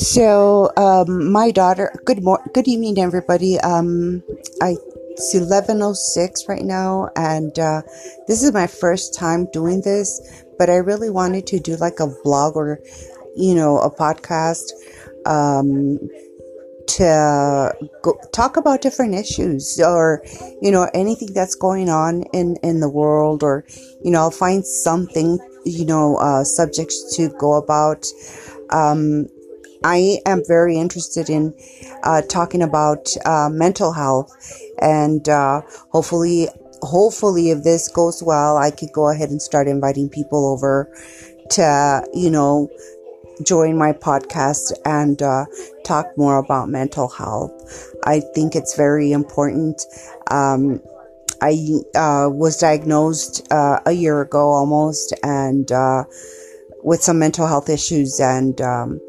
So, um, my daughter. Good mor- Good evening, everybody. Um, I it's eleven oh six right now, and uh, this is my first time doing this. But I really wanted to do like a vlog or, you know, a podcast. Um, to go, talk about different issues or you know anything that's going on in in the world or you know I'll find something you know uh, subjects to go about um, I am very interested in uh, talking about uh, mental health, and uh, hopefully, hopefully, if this goes well, I could go ahead and start inviting people over to, you know, join my podcast and uh, talk more about mental health. I think it's very important. Um, I uh, was diagnosed uh, a year ago almost, and with some mental health issues, and um,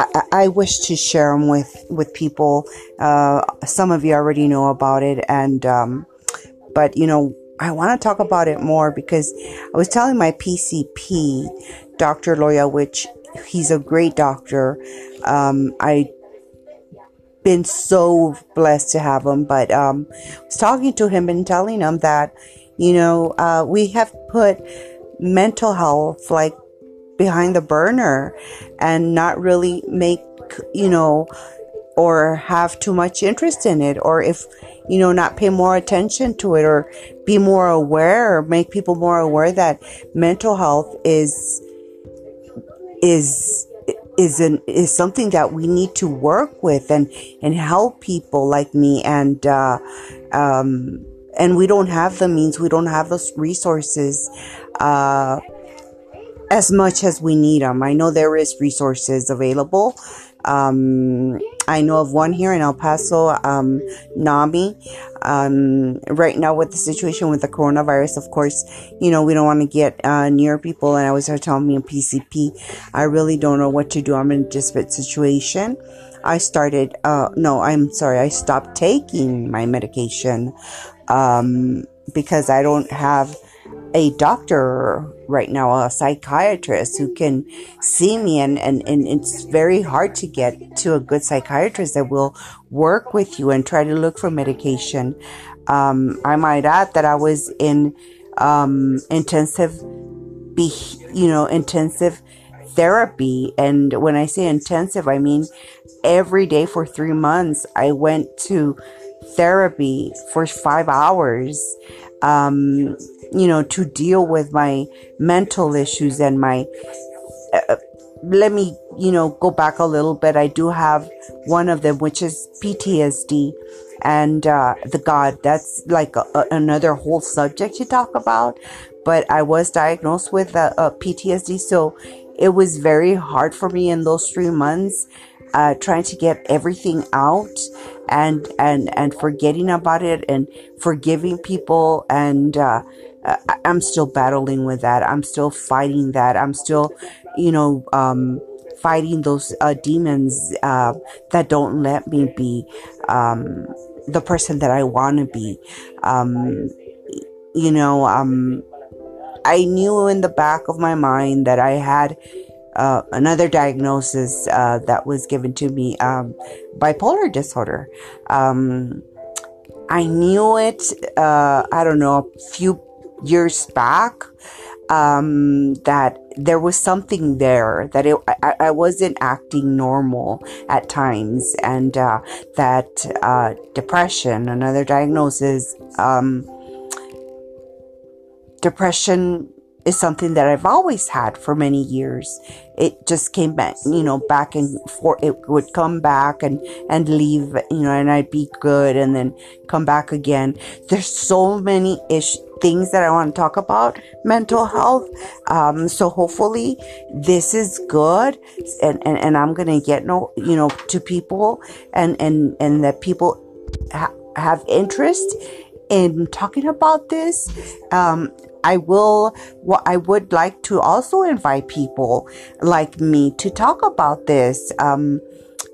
I, I, wish to share them with with people. Uh, some of you already know about it, and um, but you know I want to talk about it more because I was telling my PCP, Dr. Loya, which he's a great doctor. Um, I been so blessed to have him, but um, I was talking to him and telling him that you know uh, we have put mental health like behind the burner and not really make, you know, or have too much interest in it or if you know not pay more attention to it or be more aware or make people more aware that mental health is is is an is something that we need to work with and and help people like me and uh, um and we don't have the means we don't have those resources uh as much as we need them. I know there is resources available. Um, I know of one here in El Paso, um, NAMI. Um, right now with the situation with the coronavirus, of course, you know, we don't want to get, uh, near people. And I was telling me in PCP, I really don't know what to do. I'm in a desperate situation. I started, uh, no, I'm sorry. I stopped taking my medication, um, because I don't have, a doctor right now, a psychiatrist who can see me and, and, and it's very hard to get to a good psychiatrist that will work with you and try to look for medication. Um, I might add that I was in, um, intensive, be, you know, intensive therapy. And when I say intensive, I mean every day for three months, I went to therapy for five hours. Um, you know, to deal with my mental issues and my, uh, let me, you know, go back a little bit. I do have one of them, which is PTSD and, uh, the God. That's like a, a, another whole subject to talk about. But I was diagnosed with a, a PTSD. So it was very hard for me in those three months uh, trying to get everything out and and and forgetting about it and forgiving people and uh, I'm still battling with that. I'm still fighting that. I'm still, you know, um, fighting those uh, demons uh, that don't let me be um, the person that I want to be. Um, you know, um, I knew in the back of my mind that I had uh, another diagnosis uh, that was given to me um, bipolar disorder. Um, I knew it, uh, I don't know, a few years back um, that there was something there that it, I, I, wasn't acting normal at times and uh, that uh, depression another diagnosis um, depression is something that I've always had for many years. It just came back, you know, back and for It would come back and, and leave, you know, and I'd be good and then come back again. There's so many ish things that I want to talk about mental health. Um, so hopefully this is good and, and, and I'm going to get no, you know, to people and, and, and that people ha- have interest in talking about this. Um, I will, well, I would like to also invite people like me to talk about this. Um,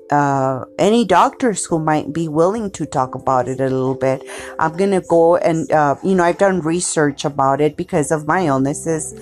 uh, any doctors who might be willing to talk about it a little bit. I'm to go and, uh, you know, I've done research about it because of my illnesses.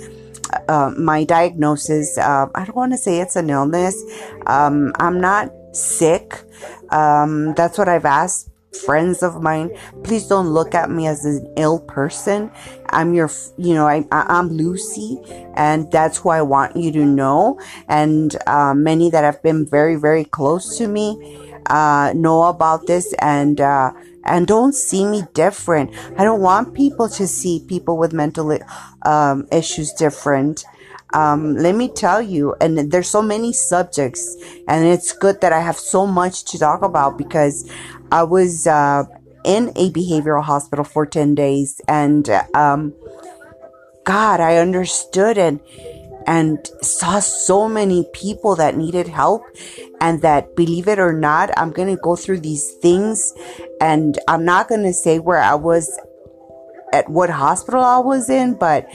uh, my diagnosis, uh, I don't want to say it's an illness. Um, I'm not sick. Um, that's what I've asked friends of mine. Please don't look at me as an ill person. I'm your, you know, I, I'm Lucy, and that's who I want you to know. And uh, many that have been very, very close to me uh, know about this and. Uh, and don't see me different. I don't want people to see people with mental um, issues different. Um, let me tell you, and there's so many subjects, and it's good that I have so much to talk about because I was uh, in a behavioral hospital for 10 days, and um, God, I understood and and saw so many people that needed help and that believe it or not i'm to go through these things and i'm not to say where i was at what hospital i was in but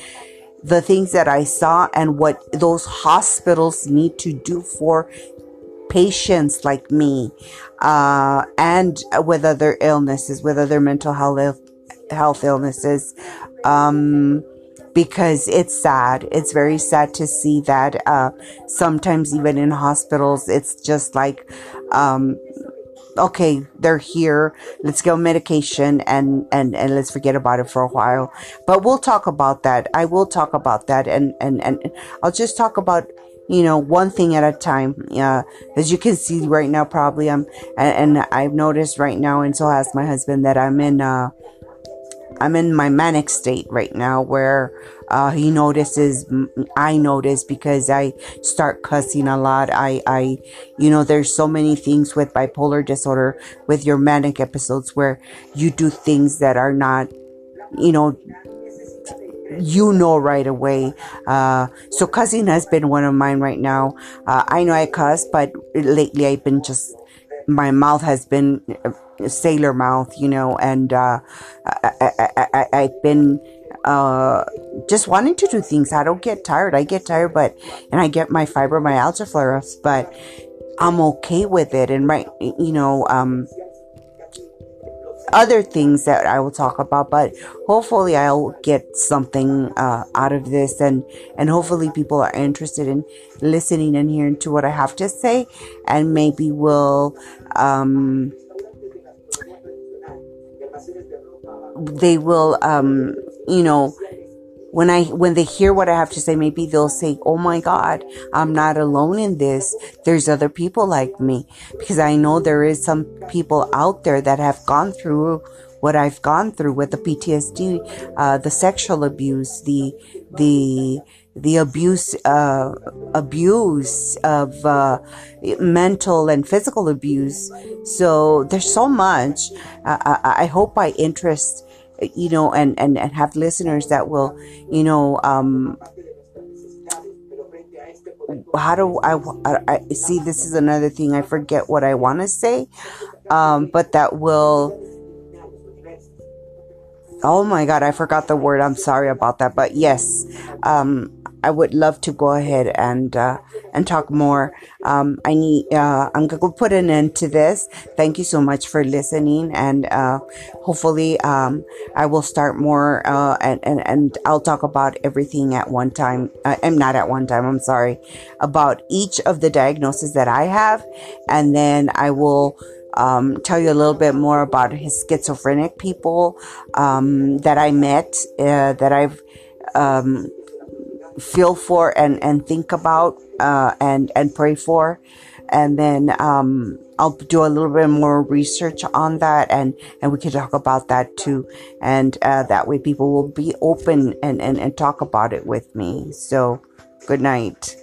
the things that i saw and what those hospitals need to do for patients like me uh, and with other illnesses with other mental health health illnesses um, because it's sad. It's very sad to see that uh, sometimes even in hospitals, it's just like, um, okay, they're here. Let's go medication and, and, and let's forget about it for a while. But we'll talk about that. I will talk about that and, and, and I'll just talk about you know, one thing at a time. Uh, as you can see right now, probably I'm, and, and, I've noticed right now, and so has my husband, that I'm in, uh, I'm in my manic state right now where uh, he notices, I notice because I start cussing a lot. I, I, you know, there's so many things with bipolar disorder with your manic episodes where you do things that are not, you know, you know right away. Uh, so cussing has been one of mine right now. Uh, I know I cuss, but lately I've been just, my mouth has been sailor mouth, you know, and uh, I, have been uh, just wanting to do things. I don't get tired. I get tired, but and I get my fibromyalgia flare ups, but I'm okay with it. And right, you know, um, other things that I will talk about, but hopefully I'll get something uh, out of this, and and hopefully people are interested in listening and hearing to what I have to say, and maybe will um, they will, um, you know, when I when they hear what I have to say, maybe they'll say, "Oh my God, I'm not alone in this. There's other people like me." Because I know there is some people out there that have gone through what I've gone through with the PTSD, uh, the sexual abuse, the the the abuse uh, abuse of uh, mental and physical abuse. So there's so much. I, I hope I interest you know, and, and, and have listeners that will, you know, um, how do I, I, I see this is another thing I forget what I want to say um, but that will oh my god I forgot the word I'm sorry about that but yes um, I would love to go ahead and uh, and talk more. Um, I need. Uh, I'm gonna put an end to this. Thank you so much for listening, and uh, hopefully, um, I will start more. Uh, and and and I'll talk about everything at one time. I'm uh, not at one time. I'm sorry about each of the diagnoses that I have, and then I will. Um, tell you a little bit more about his schizophrenic people um, that I met, uh, that I've um, feel for and, and think about uh, and and pray for, and then um, I'll do a little bit more research on that, and and we can talk about that too, and uh, that way people will be open and, and and talk about it with me. So, good night.